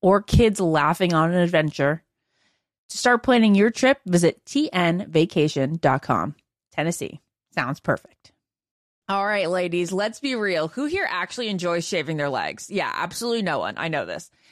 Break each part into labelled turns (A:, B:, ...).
A: or kids laughing on an adventure. To start planning your trip, visit tnvacation.com. Tennessee sounds perfect. All right, ladies, let's be real. Who here actually enjoys shaving their legs? Yeah, absolutely no one. I know this.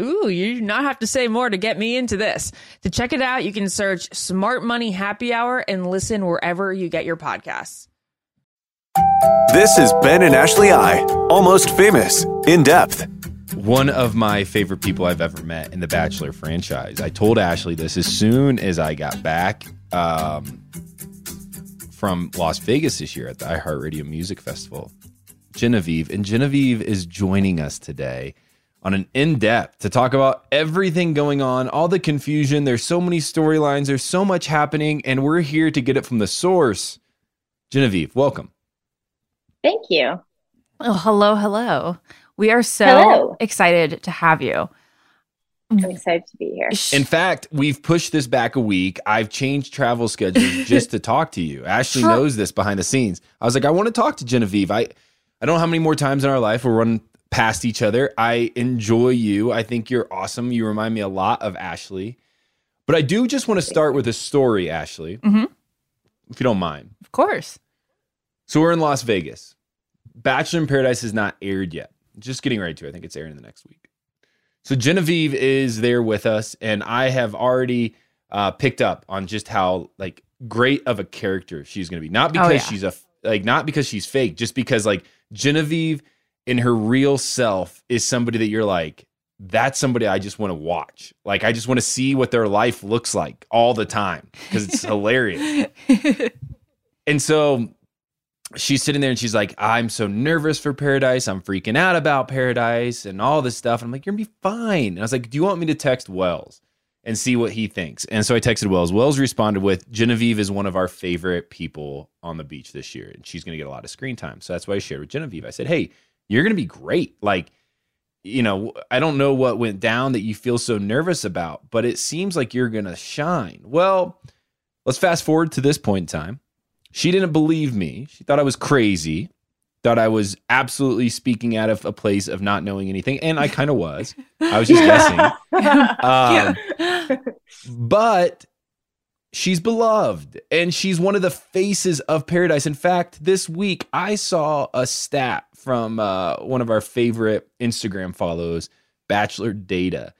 A: Ooh, you do not have to say more to get me into this. To check it out, you can search Smart Money Happy Hour and listen wherever you get your podcasts.
B: This is Ben and Ashley I, almost famous, in depth.
C: One of my favorite people I've ever met in the Bachelor franchise. I told Ashley this as soon as I got back um, from Las Vegas this year at the iHeartRadio Music Festival. Genevieve, and Genevieve is joining us today on an in depth to talk about everything going on, all the confusion. There's so many storylines, there's so much happening, and we're here to get it from the source. Genevieve, welcome.
D: Thank you.
A: Oh, hello, hello. We are so
D: Hello.
A: excited to have you.
D: I'm excited to be here.
C: In fact, we've pushed this back a week. I've changed travel schedules just to talk to you. Ashley
A: Huh.
C: knows this behind the scenes. I was like, I want to talk to Genevieve. I, I don't know how many more times in our life we'll run past each other. I enjoy you. I think you're awesome. You remind me a lot of Ashley. But I do just want to start with a story, Ashley,
A: Mhm.
C: if you don't mind.
A: Of course.
C: So we're in Las Vegas. Bachelor in Paradise has not aired yet. Just getting ready to. I think it's airing the next week. So Genevieve is there with us, and I have already uh, picked up on just how like great of a character she's going to be. Not
A: Oh,
C: because
A: yeah.
C: she's a like not because she's fake, just because like Genevieve in her real self is somebody that you're like that's somebody I just want to watch. Like I just want to see what their life looks like all the time because it's hilarious. And so she's sitting there and she's like, I'm so nervous for paradise. I'm freaking out about paradise and all this stuff. And I'm like, you're gonna be fine. And I was like, Do you want me to text Wells and see what he thinks? And so I texted Wells. Wells responded with Genevieve is one of our favorite people on the beach this year, and she's gonna get a lot of screen time. So that's why I shared with Genevieve. I said, Hey, you're gonna be great. Like, you know, I don't know what went down that you feel so nervous about, but it seems like you're gonna shine. Well, let's fast forward to this point in time She didn't believe me. She thought I was crazy. Thought I was absolutely speaking out of a place of not knowing anything, and I kind of was. I was just guessing. Um, but she's beloved and she's one of the faces of paradise in fact this week i saw a stat from uh, one of our favorite instagram follows bachelor data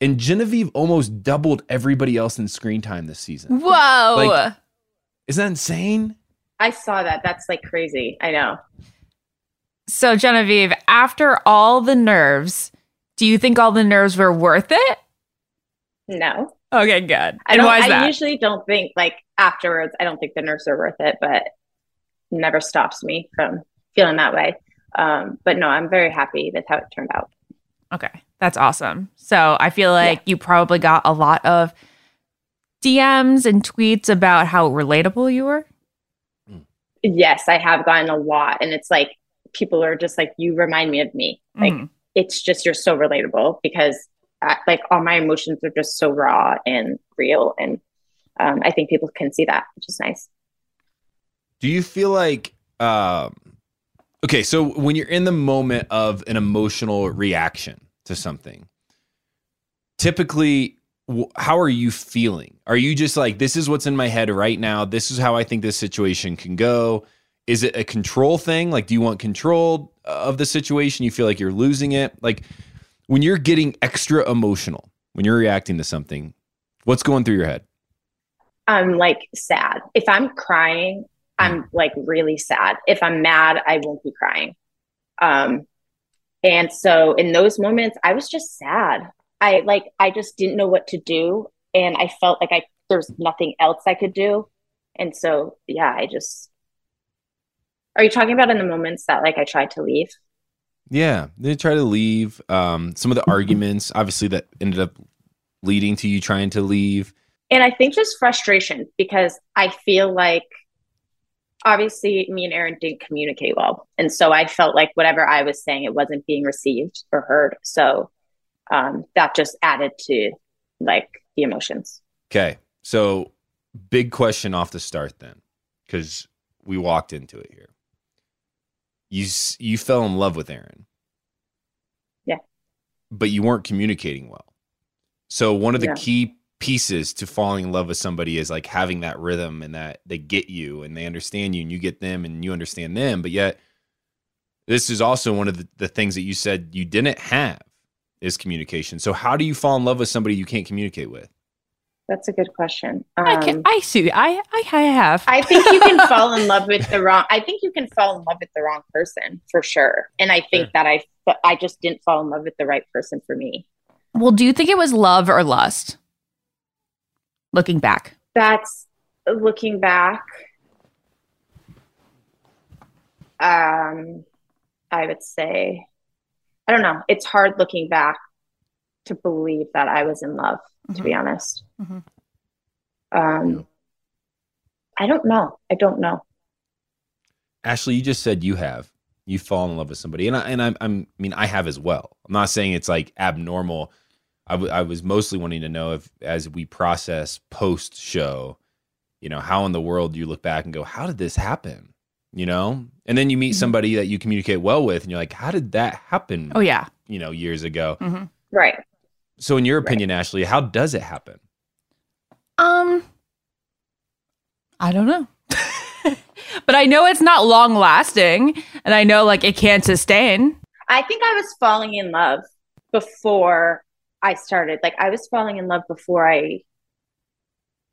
C: and genevieve almost doubled everybody else in screen time this season
A: Whoa.
C: Like- isn't that insane
D: I saw that. That's like crazy. I know.
A: so, Genevieve, after all the nerves, do you think all the nerves were worth it?
D: No.
A: Okay, good.
D: I
A: And
D: don't
A: why is
D: I
A: that?
D: usually don't think like afterwards, I don't think the nerves are worth it, but never stops me from feeling that way. Um, but no, I'm very happy with how it turned out.
A: Okay, that's awesome. So I feel like you probably got a lot of DMs and tweets about how relatable you were.
D: Yes, I have gotten a lot. And it's like people are just like, you remind me of me. Like
A: Mhm.
D: it's just you're so relatable because I, like all my emotions are just so raw and real. And um, I think people can see that, which is nice.
C: Do you feel like um okay, so when you're in the moment of an emotional reaction to something, typically how are you feeling? Are you just like this is what's in my head right now. This is how I think this situation can go. Is it a control thing? Like do you want control of the situation? You feel like you're losing it? Like when you're getting extra emotional, when you're reacting to something, what's going through your head?
D: I'm like sad. If I'm crying, I'm like really sad. If I'm mad, I won't be crying. Um, and so in those moments, I was just sad. I like I just didn't know what to do, and I felt like I there's nothing else I could do, and so yeah, I just. Are you talking about in the moments that like I tried to leave?
C: Yeah, they try to leave. Um, some of the arguments, obviously, that ended up leading to you trying to leave.
D: And I think just frustration because I feel like obviously me and Aaron didn't communicate well. And so I felt like whatever I was saying, it wasn't being received or heard. So um, that just added to like the emotions.
C: Okay, so big question off the start then, because we walked into it here. You you fell in love with Aaron.
D: Yeah.
C: but you weren't communicating well. So one of the
D: Yeah.
C: key pieces to falling in love with somebody is like having that rhythm and that they get you and they understand you and you get them and you understand them. But yet, this is also one of the, the things that you said you didn't have is communication. So how do you fall in love with somebody you can't communicate with?
D: That's a good question.
A: I
D: Um,
A: can, I see. I, I, I have.
D: I think you can fall in love with the wrong. I think you can fall in love with the wrong person for sure. And I think
C: Sure.
D: that I, I just didn't fall in love with the right person for me.
A: well, do you think it was love or lust? Looking back.
D: that's looking back um i would say i don't know it's hard looking back to believe that i was in love to be honest
A: Mhm.
D: um i don't know i don't know
C: Ashley, you just said you have. You fall in love with somebody, and I and I'm, I'm I mean I have as well. I'm not saying it's like abnormal. I, w- I was mostly wanting to know if, as we process post show, you know, how in the world do you look back and go, how did this happen? You know, and then you meet
A: Mhm.
C: somebody that you communicate well with, and you're like, how did that happen?
A: Oh, yeah.
C: you know, years ago.
A: hmm
D: right
C: So, in your
D: Right.
C: opinion, Ashley, how does it happen?
A: Um, I don't know. but I know it's not long lasting, and I know like it can't sustain.
D: i think i was falling in love before i started like i was falling in love before i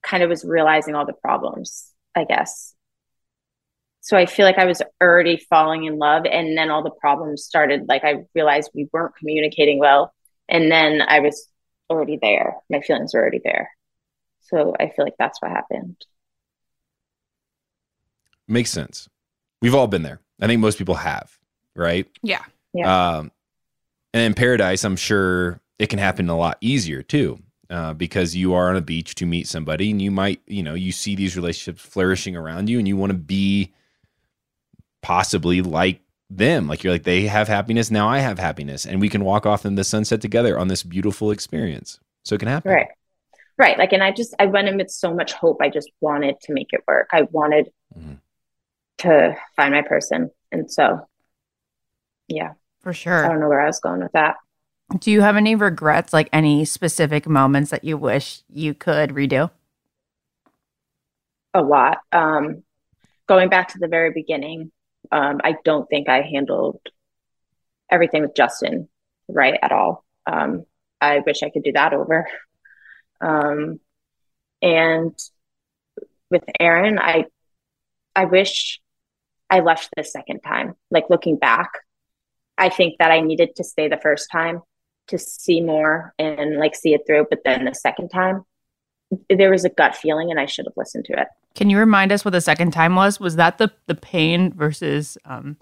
D: kind of was realizing all the problems i guess so i feel like i was already falling in love and then all the problems started like i realized we weren't communicating well and then i was already there my feelings were already there so i feel like that's what happened
C: Makes sense. We've all been there. I think most people have, right?
A: Yeah.
C: Um, and in paradise, I'm sure it can happen a lot easier too, uh, because you are on a beach to meet somebody, and you might, you know, you see these relationships flourishing around you, and you want to be possibly like them. Like you're like they have happiness, now I have happiness, and we can walk off in the sunset together on this beautiful experience. So it can happen.
D: right right like and i just i went in with so much hope i just wanted to make it work i wanted
C: Mhm.
D: to find my person. And so, yeah,
A: For sure.
D: I don't know where I was going with that.
A: Do you have any regrets, like any specific moments that you wish you could redo?
D: A lot. Um, going back to the very beginning, um, I don't think I handled everything with Justin right at all. Um, I wish I could do that over. Um, and with Aaron, I I wish I left the second time. Like looking back, I think that I needed to stay the first time to see more and like see it through. But then the second time, there was a gut feeling, and I should have listened to it.
A: Can you remind us what the second time was? Was that the the pain versus um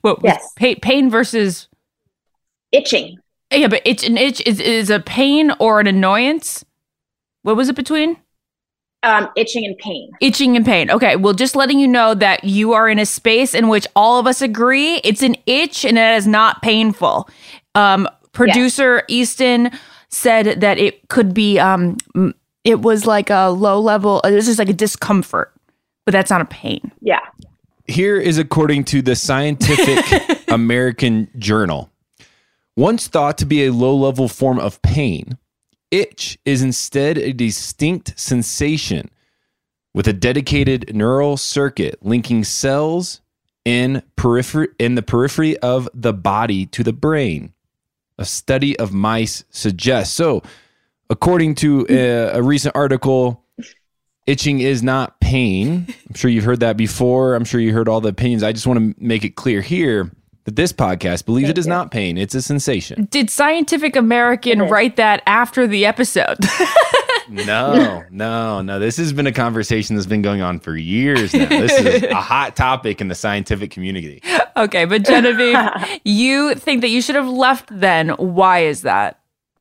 A: what was
D: Yes.
A: pa- pain versus
D: Itching.
A: yeah, but itch an itch is is a pain or an annoyance? What was it between?
D: Um, itching and pain.
A: Itching and pain. Okay, well, just letting you know that you are in a space in which all of us agree it's an itch and it is not painful. Um, producer Easton said that it could be, um, it was like a low level, it was just like a discomfort, but that's not a pain.
D: Yeah.
C: Here is according to the Scientific American Journal. Once thought to be a low level form of pain, itch is instead a distinct sensation with a dedicated neural circuit linking cells in periphery in the periphery of the body to the brain. A study of mice suggests. So, according to a, a recent article, itching is not pain. I'm sure you've heard that before. I'm sure you heard all the opinions. I just want to make it clear here that this podcast believes it is not pain, it's a sensation.
A: Did Scientific American write that after the episode?
C: No, no, no. This has been a conversation that's been going on for years now. This is a hot topic in the scientific community.
A: okay, but Genevieve, you think that you should have left then. Why is that?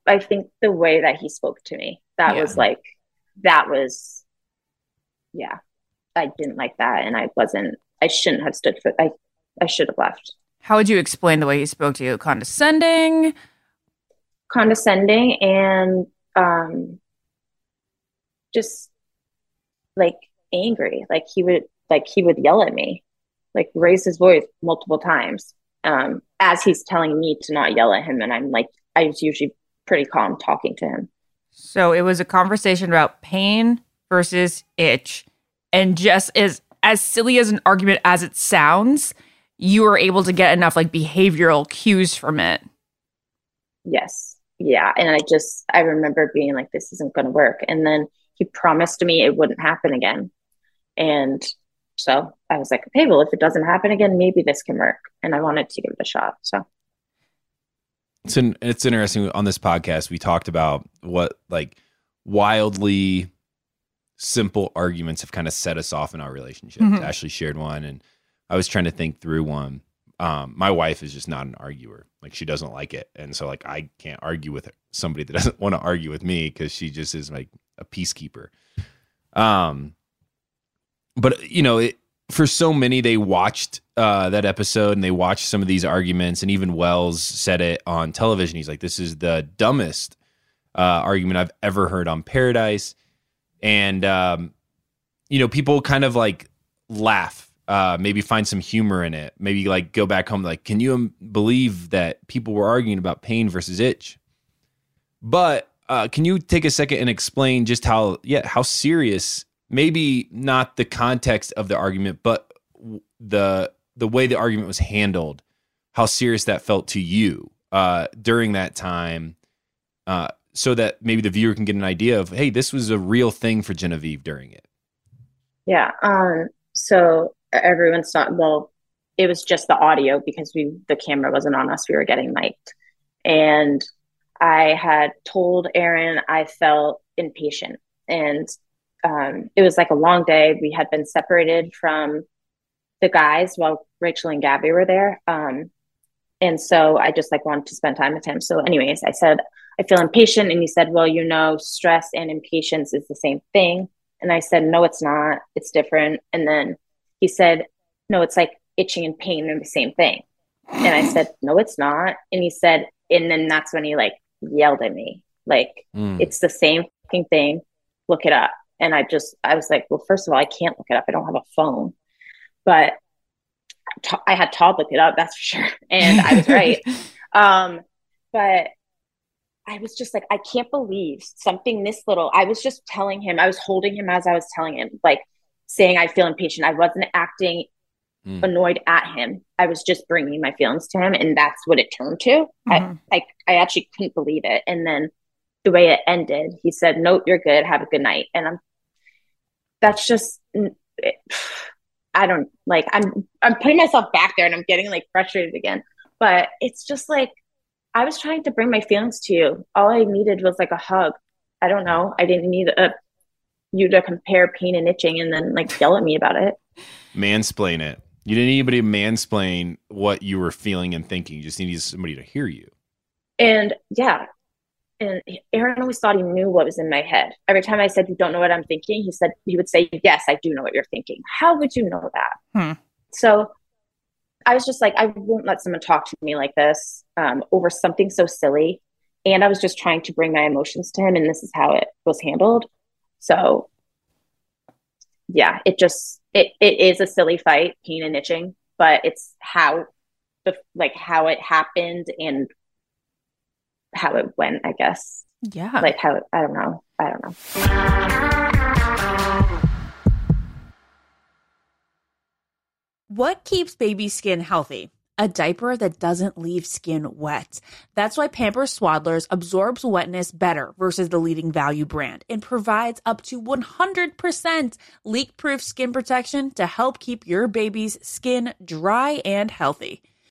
D: I think the way that he spoke to me, that
A: Yeah.
D: was like, that was, yeah, I didn't like that. And I wasn't, I shouldn't have stood for, I, I should have left.
A: How would you explain the way he spoke to you? Condescending?
D: Condescending and, um, just like angry. Like he would, like he would yell at me, like raise his voice multiple times. Um, as he's telling me to not yell at him. And I'm like, I was usually pretty calm talking to him.
A: So it was a conversation about pain versus itch. And just as as silly as an argument as it sounds, you were able to get enough like behavioral cues from it.
D: Yes. Yeah. And I just, I remember being like, this isn't going to work. And then he promised me it wouldn't happen again. And so I was like, okay, well, if it doesn't happen again, maybe this can work. And I wanted to give it a shot. So,
C: It's an, it's interesting on this podcast we talked about what like wildly simple arguments have kind of set us off in our relationship.
A: Mhm.
C: Ashley shared one and I was trying to think through one. Um, my wife is just not an arguer. Like she doesn't like it. And so like I can't argue with her, somebody that doesn't want to argue with me because she just is like a peacekeeper. Um but you know, it for so many they watched uh that episode and they watched some of these arguments and even Wells said it on television. He's like, This is the dumbest uh argument I've ever heard on Paradise. And um, you know, people kind of like laugh, uh, maybe find some humor in it, maybe like go back home, like, can you um, believe that people were arguing about pain versus itch? But uh, can you take a second and explain just how, yeah, how serious? Maybe not the context of the argument, but the the way the argument was handled, how serious that felt to you uh, during that time, uh, so that maybe the viewer can get an idea of, hey, this was a real thing for Genevieve during it.
D: yeah. Um, so everyone's not, well, it was just the audio because we, the camera wasn't on us. We were getting mic'd. And I had told Aaron I felt impatient and um, it was like a long day. We had been separated from the guys while Rachel and Gabby were there. Um, and so I just like wanted to spend time with him. So, anyways, I said, I feel impatient. And he said, Well, you know, stress and impatience is the same thing. And I said, No, it's not. It's different. And then he said, No, it's like itching and pain are the same thing. And I said, No, it's not. And he said, And then that's when he like yelled at me, like,
C: Mm.
D: it's the same fucking thing. Look it up. And I just, I was like, well, first of all, I can't look it up. I don't have a phone. but Ta- I had Todd look it up, that's for sure. And I was right. um, but I was just like, I can't believe something this little. I was just telling him, I was holding him as I was telling him, like saying I feel impatient. I wasn't acting
E: Mm.
D: annoyed at him. I was just bringing my feelings to him, and that's what it turned to.
A: Mhm.
D: I, I, I actually couldn't believe it. And then the way it ended, he said, "Nope, you're good. Have a good night." And I'm. That's just. It, I don't like. I'm. I'm putting myself back there, and I'm getting like frustrated again. But it's just like I was trying to bring my feelings to you. All I needed was like a hug. I don't know. I didn't need a, you to compare pain and itching and then like yell at me about it.
E: Mansplain it. You didn't need anybody to mansplain what you were feeling and thinking. You just needed somebody to hear you.
D: And yeah, and Aaron always thought he knew what was in my head. Every time I said, You don't know what I'm thinking, he said, he would say, Yes, I do know what you're thinking. How would you know that?
A: Hmm.
D: So I was just like, I won't let someone talk to me like this um, over something so silly. And I was just trying to bring my emotions to him, and this is how it was handled. So yeah, it just it it is a silly fight, pain and itching, but it's how the like how it happened and how it went, I guess.
A: Yeah.
D: Like how I don't know. I don't know.
A: What keeps baby skin healthy? A diaper that doesn't leave skin wet. That's why Pampers Swaddlers absorbs wetness better versus the leading value brand and provides up to 100% leak proof skin protection to help keep your baby's skin dry and healthy.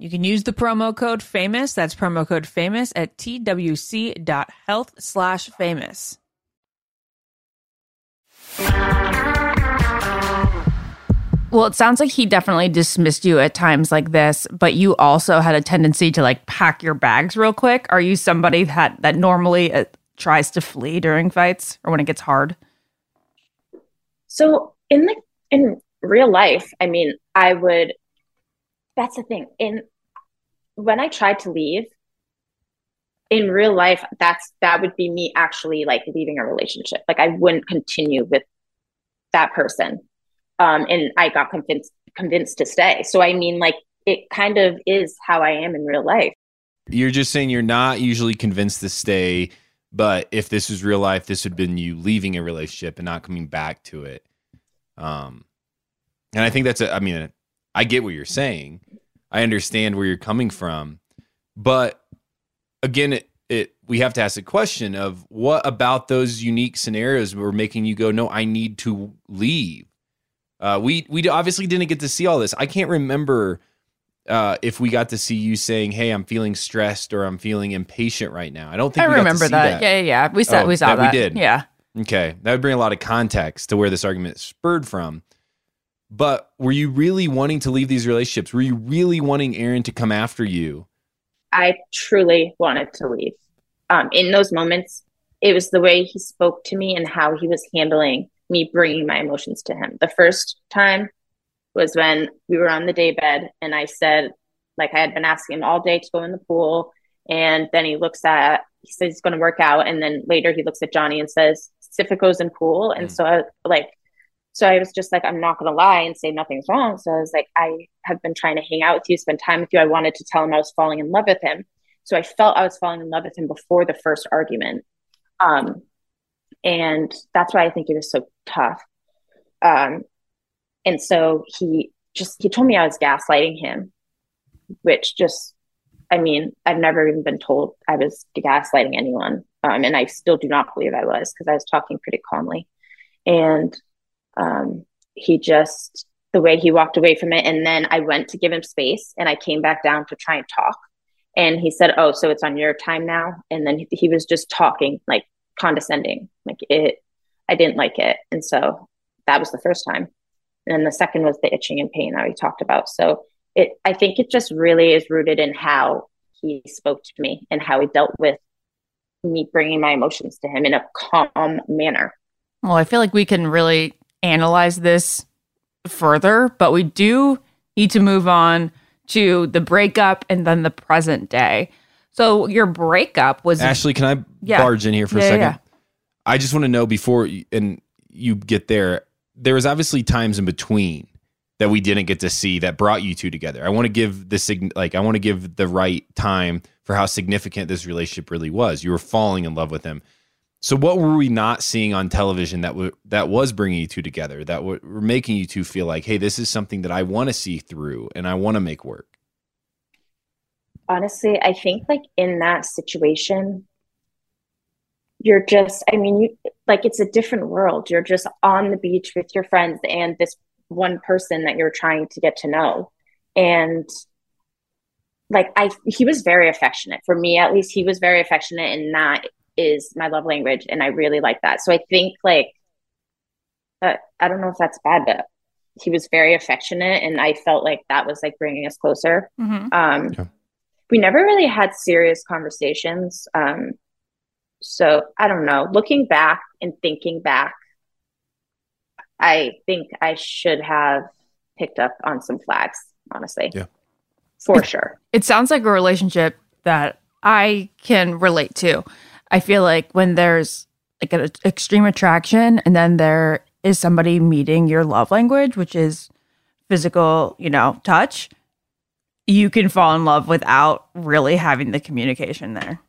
A: You can use the promo code famous. That's promo code famous at twc.health slash famous. Well, it sounds like he definitely dismissed you at times like this, but you also had a tendency to like pack your bags real quick. Are you somebody that that normally uh, tries to flee during fights or when it gets hard?
D: So in the in real life, I mean, I would. That's the thing. In when I tried to leave, in real life, that's that would be me actually like leaving a relationship. Like I wouldn't continue with that person, um, and I got convinced convinced to stay. So I mean, like it kind of is how I am in real life.
C: You're just saying you're not usually convinced to stay, but if this was real life, this would have been you leaving a relationship and not coming back to it. Um, and I think that's a, I mean, I get what you're saying. I understand where you're coming from, but again, it, it we have to ask the question of what about those unique scenarios were making you go, no, I need to leave. Uh, we we obviously didn't get to see all this. I can't remember uh, if we got to see you saying, "Hey, I'm feeling stressed" or "I'm feeling impatient right now." I don't think
A: I
C: we got to
A: remember
C: see
A: that. Yeah, yeah, yeah. We saw
C: Oh,
A: we saw
C: that
A: that.
C: we did.
A: Yeah.
C: Okay, that would bring a lot of context to where this argument spurred from. But were you really wanting to leave these relationships? Were you really wanting Aaron to come after you?
D: I truly wanted to leave. Um, in those moments, it was the way he spoke to me and how he was handling me bringing my emotions to him. The first time was when we were on the daybed, and I said, like, I had been asking him all day to go in the pool. And then he looks at, he says he's going to work out. And then later he looks at Johnny and says, Siffa goes in pool. And
C: Mm.
D: so I like, so I was just like, I'm not going to lie and say nothing's wrong. So I was like, I have been trying to hang out with you, spend time with you. I wanted to tell him I was falling in love with him. So I felt I was falling in love with him before the first argument. Um, and that's why I think it was so tough. Um, and so he just, he told me I was gaslighting him, which just, I mean, I've never even been told I was gaslighting anyone. Um, and I still do not believe I was because I was talking pretty calmly. And um, he just, the way he walked away from it. And then I went to give him space and I came back down to try and talk. And he said, Oh, so it's on your time now. And then he, he was just talking, like condescending. Like it, I didn't like it. And so that was the first time. And then the second was the itching and pain that we talked about. So it, I think it just really is rooted in how he spoke to me and how he dealt with me bringing my emotions to him in a calm manner.
A: Well, I feel like we can really analyze this further, but we do need to move on to the breakup and then the present day. So your breakup was
C: Ashley, can I
A: Yeah.
C: barge in here for
A: Yeah,
C: a second?
A: yeah.
C: I just want to know before and you get there. There was obviously times in between that we didn't get to see that brought you two together. I want to give the sig- like I want to give the right time for how significant this relationship really was. You were falling in love with him. So what were we not seeing on television that that was bringing you two together? That were making you two feel like, hey, this is something that I want to see through and I want to make work.
D: honestly, I think like in that situation, you're just, I mean, you like it's a different world. You're just on the beach with your friends and this one person that you're trying to get to know. And like I he was very affectionate. For me at least, he was very affectionate and that is my love language. And I really like that. So I think like uh, I don't know if that's bad, but he was very affectionate and I felt like that was like bringing us closer.
A: Mhm.
D: Um,
C: Yeah.
D: We never really had serious conversations. Um, so I don't know. Looking back and thinking back, I think I should have picked up on some flags, honestly.
C: Yeah.
D: For sure.
A: it sounds like a relationship that I can relate to. I feel like when there's like an extreme attraction and then there is somebody meeting your love language, which is physical, you know, touch, you can fall in love without really having the communication there.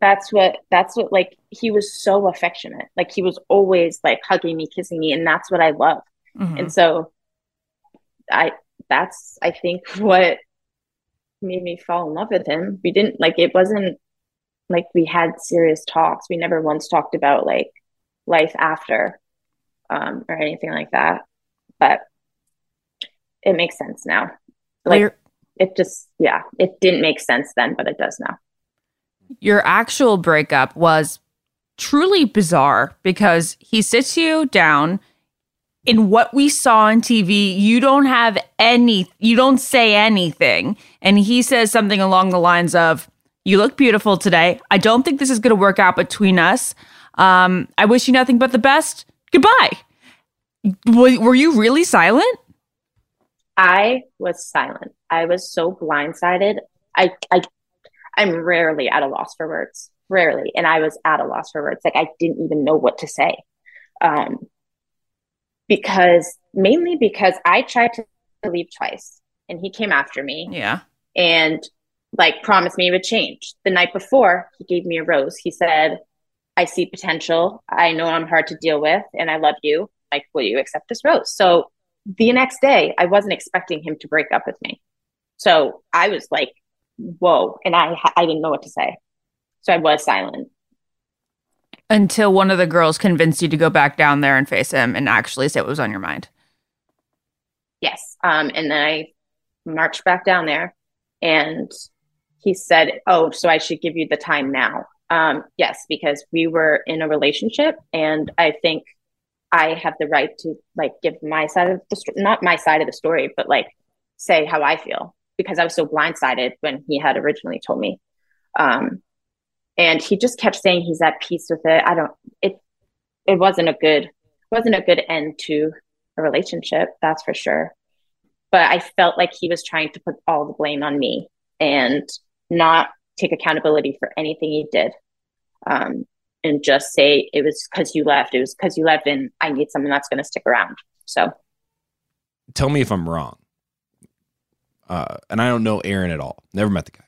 D: That's what that's what like he was so affectionate. Like he was always like hugging me, kissing me, and that's what I love.
A: Mhm.
D: And so I that's I think what made me fall in love with him. We didn't like it wasn't like we had serious talks. We never once talked about like life after um or anything like that. But it makes sense now. Like
A: you're-
D: it just yeah, it didn't make sense then, but it does now.
A: Your actual breakup was truly bizarre because he sits you down. In what we saw on TV, you don't have any, you don't say anything. And he says something along the lines of, You look beautiful today. I don't think this is going to work out between us. Um, I wish you nothing but the best. Goodbye. W- were you really silent?
D: I was silent. I was so blindsided. I, I, I'm rarely at a loss for words, rarely, and I was at a loss for words. Like I didn't even know what to say, um, because mainly because I tried to leave twice, and he came after me,
A: Yeah.
D: and like promised me he would change. The night before, he gave me a rose. He said, "I see potential. I know I'm hard to deal with, and I love you. Like, will you accept this rose?" So the next day, I wasn't expecting him to break up with me. So I was like, "Whoa!" And I I didn't know what to say, so I was silent.
A: Until one of the girls convinced you to go back down there and face him and actually say what was on your mind.
D: Yes. Um, and then I marched back down there and he said, Oh, so I should give you the time now. Um, yes, because we were in a relationship and I think I have the right to like give my side of the story, not my side of the story, but like say how I feel because I was so blindsided when he had originally told me. Um, and he just kept saying he's at peace with it. I don't, it, it wasn't a good, wasn't a good end to a relationship, that's for sure. But I felt like he was trying to put all the blame on me and not take accountability for anything he did. Um, and just say it was because you left. It was because you left, and I need something that's going to stick around. So
C: Tell me if I'm wrong. Uh, and I don't know Aaron at all. Never met the guy.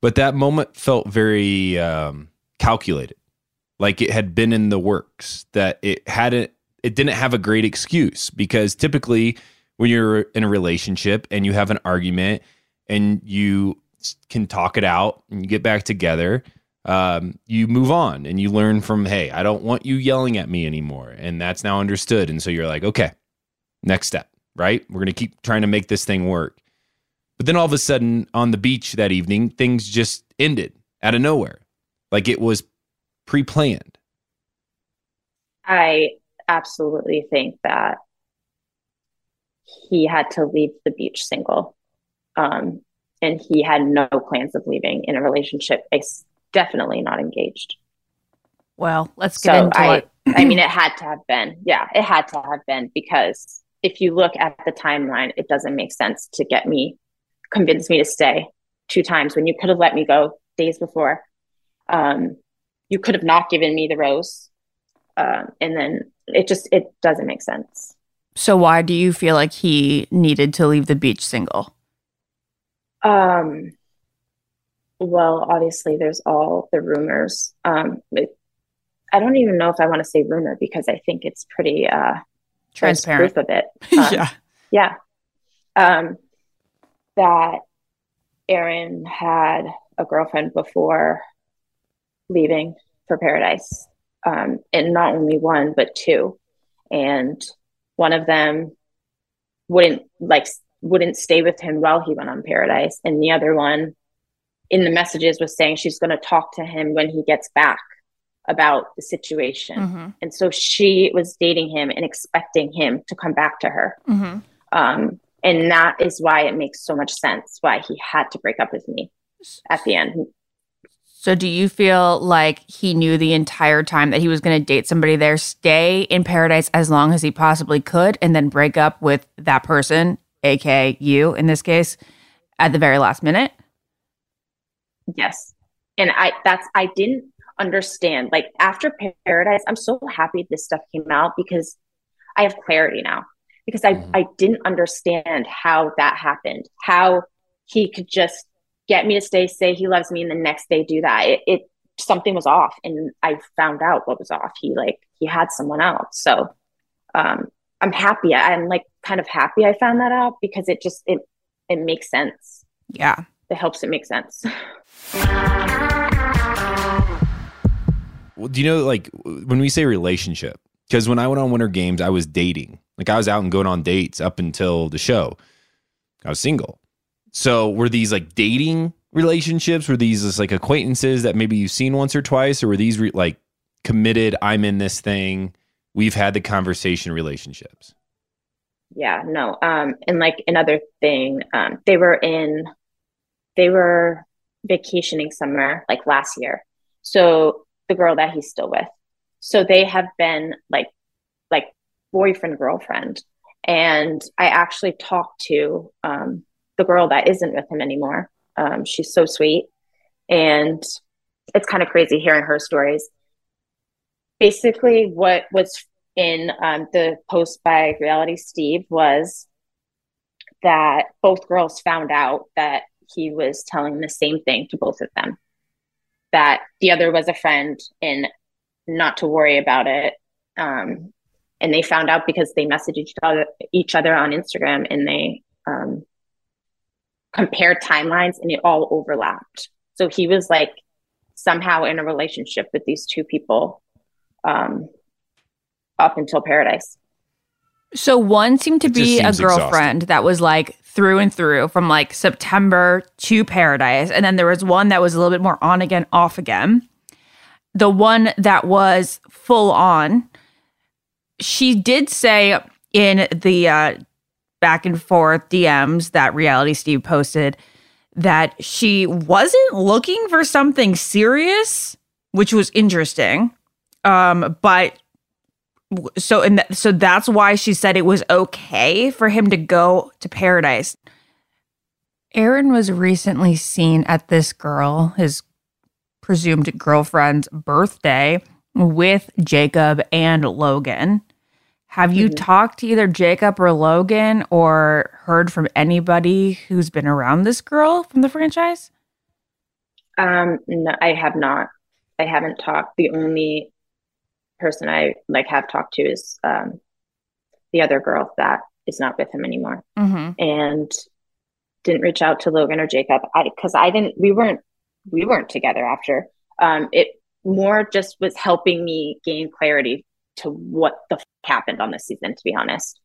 C: But that moment felt very um, calculated, like it had been in the works. That it hadn't. It didn't have a great excuse because typically when you're in a relationship and you have an argument and you can talk it out and you get back together, um, you move on and you learn from, hey, I don't want you yelling at me anymore. And that's now understood. And so you're like, okay, next step, right? We're going to keep trying to make this thing work. But then all of a sudden on the beach that evening, things just ended out of nowhere. Like it was pre planned.
D: I absolutely think that he had to leave the beach single. Um, and he had no plans of leaving in a relationship, ex- definitely not engaged.
A: Well, let's get
D: So
A: into
D: I,
A: it.
D: I mean, it had to have been. Yeah, it had to have been because if you look at the timeline, it doesn't make sense to get me, convince me to stay two times when you could have let me go days before. Um, you could have not given me the rose, um, and then it just it doesn't make sense.
A: So why do you feel like he needed to leave the beach single?
D: Um, well, obviously, there's all the rumors. Um, it, I don't even know if I want to say rumor because I think it's pretty uh,
A: Transparent.
D: proof of it. Um,
A: yeah.
D: yeah um that aaron had a girlfriend before leaving for paradise um and not only one but two and one of them wouldn't like wouldn't stay with him while he went on paradise and the other one in the messages was saying she's going to talk to him when he gets back about the situation
A: Mhm.
D: and so she was dating him and expecting him to come back to her
A: Mhm.
D: um, and that is why it makes so much sense why he had to break up with me at the end.
A: So do you feel like he knew the entire time that he was going to date somebody there, stay in paradise as long as he possibly could, and then break up with that person, aka you in this case, at the very last minute?
D: Yes. And I that's I didn't understand. Like after Paradise, I'm so happy this stuff came out because I have clarity now. Because I,
C: Mhm.
D: I didn't understand how that happened. How he could just get me to stay, say he loves me, and the next day do that. It, it something was off, and I found out what was off. He like he had someone else. So um, I'm happy. I'm like kind of happy I found that out because it just it it makes sense.
A: Yeah.
D: It helps it make sense.
C: Well, do you know, like, when we say relationship, because when I went on Winter Games, I was dating. Like, I was out and going on dates up until the show. I was single. so were these like dating relationships? Were these just like acquaintances that maybe you've seen once or twice, or were these re- like committed? I'm in this thing. We've had the conversation relationships.
D: Yeah, no. Um, and like another thing, um, they were in, they were vacationing somewhere like last year. So the girl that he's still with. So they have been like, like boyfriend girlfriend. And I actually talked to um, the girl that isn't with him anymore. Um, she's so sweet, and it's kind of crazy hearing her stories. Basically, what was in um, the post by Reality Steve was that both girls found out that he was telling the same thing to both of them. That the other was a friend and not to worry about it um, and they found out because they messaged each other each other on instagram and they um, compared timelines and it all overlapped. So he was like somehow in a relationship with these two people um, up until paradise
A: So one seemed to
C: It
A: be a
C: seems
A: girlfriend that was like through and through from like September to Paradise. And then there was one that was a little bit more on again, off again. The one that was full on, she did say in the uh, back and forth DMs that Reality Steve posted that she wasn't looking for something serious, which was interesting. Um, but so and th- so that's why she said it was okay for him to go to paradise. Aaron was recently seen at this girl, his presumed girlfriend's birthday with Jacob and Logan. Have you
D: Mhm.
A: talked to either Jacob or Logan or heard from anybody who's been around this girl from the franchise?
D: Um, no, I have not. I haven't talked. The only person I like have talked to is um, the other girl that is not with him anymore,
A: Mm-hmm.
D: and didn't reach out to Logan or Jacob. I because I didn't. We weren't. We weren't together after. Um, it more just was helping me gain clarity to what the f- happened on this season. To be honest,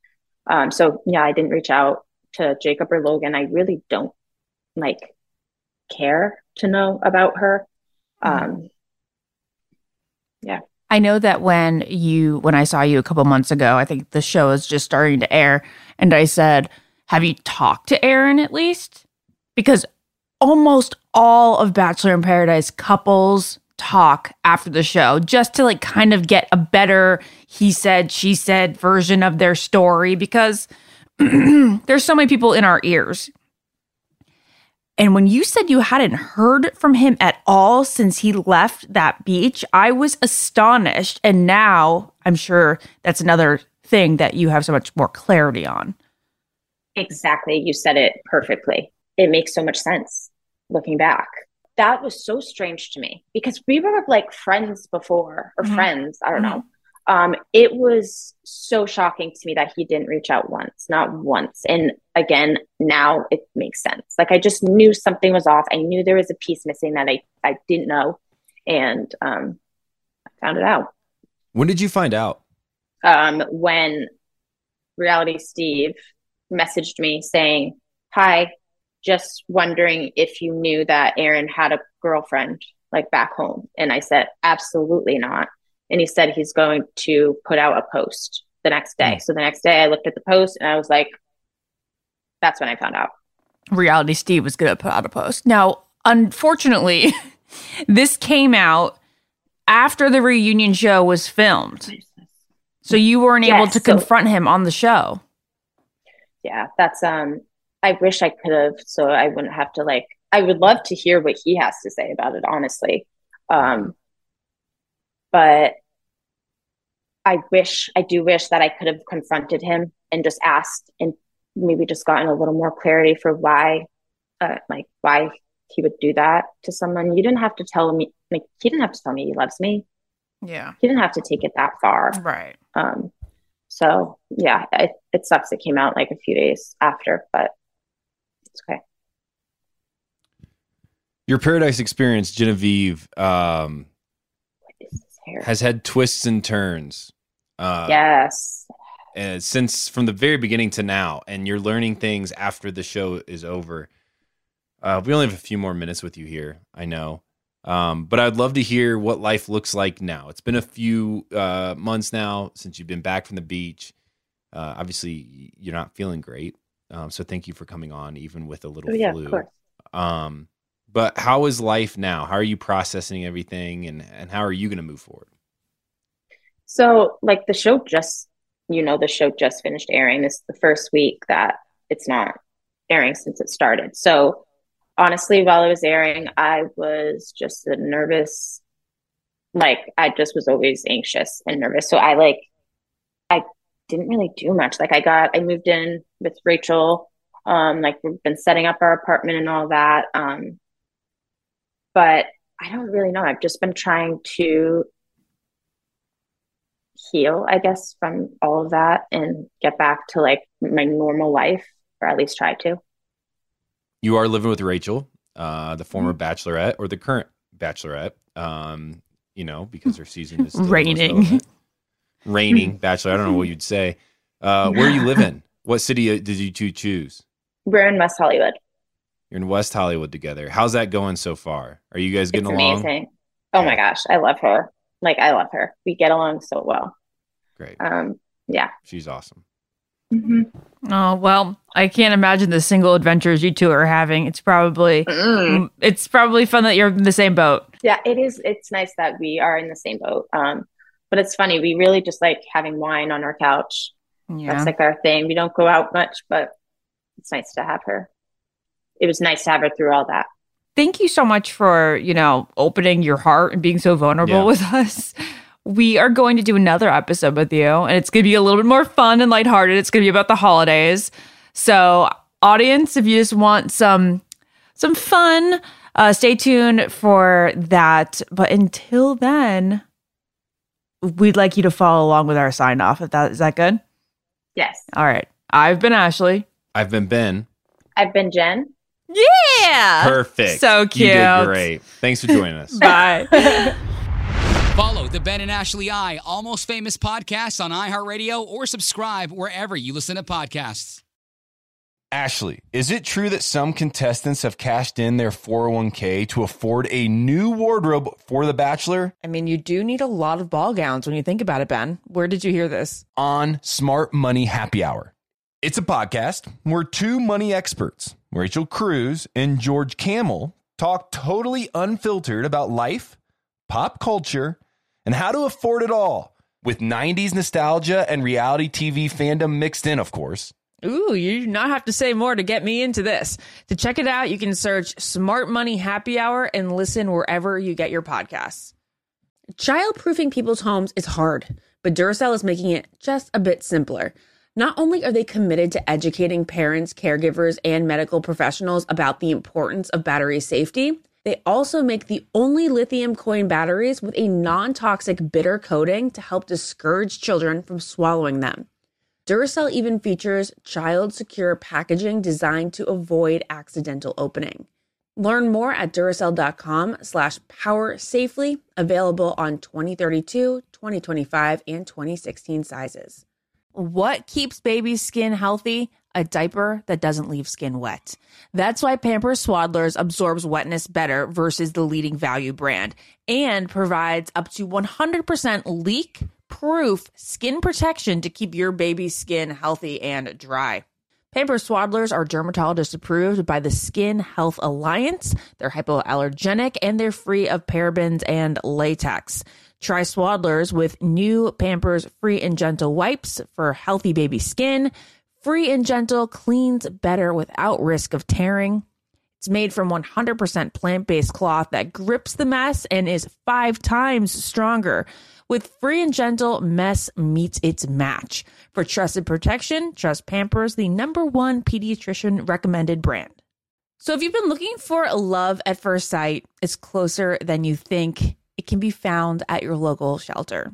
D: um, so yeah, I didn't reach out to Jacob or Logan. I really don't like care to know about her. Um,
A: I know that when you when I saw you a couple months ago, I think the show is just starting to air, and I said, "Have you talked to Aaron at least?" Because almost all of Bachelor in Paradise couples talk after the show just to like kind of get a better he said she said version of their story because there's so many people in our ears and when you said you hadn't heard from him at all since he left that beach, I was astonished. And now I'm sure that's another thing that you have so much more clarity on.
D: exactly. You said it perfectly. It makes so much sense looking back. That was so strange to me because we were like friends before or
A: Mhm.
D: friends. I don't know. Um, it was so shocking to me that he didn't reach out once, not once. And again, now it makes sense. Like I just knew something was off. I knew there was a piece missing that I, I didn't know. And um, I found it out.
C: When did you find out?
D: um, when Reality Steve messaged me saying, Hi, just wondering if you knew that Aaron had a girlfriend like back home. And I said, Absolutely not. And he said he's going to put out a post the next day. So the next day I looked at the post and I was like, That's when I found out.
A: Reality Steve was going to put out a post. Now, unfortunately, this came out after the reunion show was filmed. So you weren't able to
D: so-
A: confront him on the show.
D: Yeah, that's um I wish I could have so I wouldn't have to like I would love to hear what he has to say about it honestly. Um but I wish I do wish that I could have confronted him and just asked and maybe just gotten a little more clarity for why uh like why he would do that to someone. You didn't have to tell me like he didn't have to tell me he loves me.
A: Yeah.
D: He didn't have to take it that far.
A: Right.
D: Um, so yeah, it, it sucks. It came out like a few days after, but it's okay.
C: Your paradise experience, Genevieve, um,
D: What is this hair?
C: has had twists and turns. Uh,
D: yes.
C: uh, since from the very beginning to now, and you're learning things after the show is over. Uh, we only have a few more minutes with you here. I know. Um, but I'd love to hear what life looks like now. It's been a few uh, months now since you've been back from the beach. Uh, obviously, you're not feeling great. Um, so thank you for coming on, even with a little
D: Oh, yeah,
C: flu.
D: of course.
C: Um, but how is life now? How are you processing everything, and and how are you going to move forward?
D: So, like the show just, you know, the show just finished airing. This is the first week that it's not airing since it started. So, honestly, while it was airing, I was just a nervous, like, I just was always anxious and nervous. So, I like, I didn't really do much. Like, I got, I moved in with Rachel. Um, like, we've been setting up our apartment and all that. Um, but I don't really know. I've just been trying to heal, I guess, from all of that and get back to like my normal life, or at least try to.
C: You are living with Rachel, uh, the former
A: Mm-hmm.
C: bachelorette or the current bachelorette. Um, you know, because her season is still Raining most
A: Reigning.
C: relevant. reigning bachelor. I don't know what you'd say. Uh, where you live in? What city uh, did you two choose?
D: We're in West Hollywood.
C: You're in West Hollywood together. How's that going so far? Are you guys
D: It's
C: getting along?
D: amazing. Oh my gosh, I love her. Like I love her. We get along so well.
C: Great.
D: Um, yeah.
C: She's awesome.
A: Oh well, I can't imagine the single adventures you two are having. It's probably
D: Mm.
A: it's probably fun that you're in the same boat.
D: Yeah, it is. It's nice that we are in the same boat. Um, but it's funny. We really just like having wine on our couch.
A: Yeah.
D: That's like our thing. We don't go out much, but it's nice to have her. It was nice to have her through all that.
A: Thank you so much for, you know, opening your heart and being so vulnerable
C: Yeah.
A: with us. We are going to do another episode with you, and it's going to be a little bit more fun and lighthearted. It's going to be about the holidays. So, audience, if you just want some some fun, uh, stay tuned for that. But until then, we'd like you to follow along with our sign off. If that is that good?
D: Yes.
A: All right. I've been Ashley.
C: I've been Ben.
D: I've been Jen.
A: Yeah.
C: Perfect.
A: So cute.
C: You
A: cute.
C: did great. Thanks for joining us.
A: Bye.
F: Follow the Ben and Ashley I Almost Famous podcast on iHeartRadio or subscribe wherever you listen to podcasts.
G: Ashley, is it true that some contestants have cashed in their 401k to afford a new wardrobe for The Bachelor?
A: I mean, you do need a lot of ball gowns when you think about it, Ben. Where did you hear this?
G: on Smart Money Happy Hour. It's a podcast where two money experts, Rachel Cruz and George Kamel, talk totally unfiltered about life, pop culture, and how to afford it all with 90s nostalgia and reality TV fandom mixed in, of course.
A: Ooh, you do not have to say more to get me into this. To check it out, you can search Smart Money Happy Hour and listen wherever you get your podcasts. Childproofing people's homes is hard, but Duracell is making it just a bit simpler. Not only are they committed to educating parents, caregivers, and medical professionals about the importance of battery safety, they also make the only lithium coin batteries with a non toxic bitter coating to help discourage children from swallowing them. Duracell even features child secure packaging designed to avoid accidental opening. Learn more at Duracell.com slash power safely, available on 2032, 2025, and 2016 sizes. What keeps baby's skin healthy? A diaper that doesn't leave skin wet. That's why Pampers Swaddlers absorbs wetness better versus the leading value brand and provides up to 100% leak proof skin protection to keep your baby's skin healthy and dry. Pampers Swaddlers are dermatologist approved by the Skin Health Alliance. They're hypoallergenic and they're free of parabens and latex. Try Swaddlers with new Pampers Free and Gentle wipes for healthy baby skin. Free and Gentle cleans better without risk of tearing. It's made from 100% plant based cloth that grips the mess and is five times stronger. With Free and Gentle, mess meets its match. For trusted protection, trust Pampers, the number one pediatrician recommended brand. So if you've been looking for love at first sight, it's closer than you think. It can be found at your local shelter.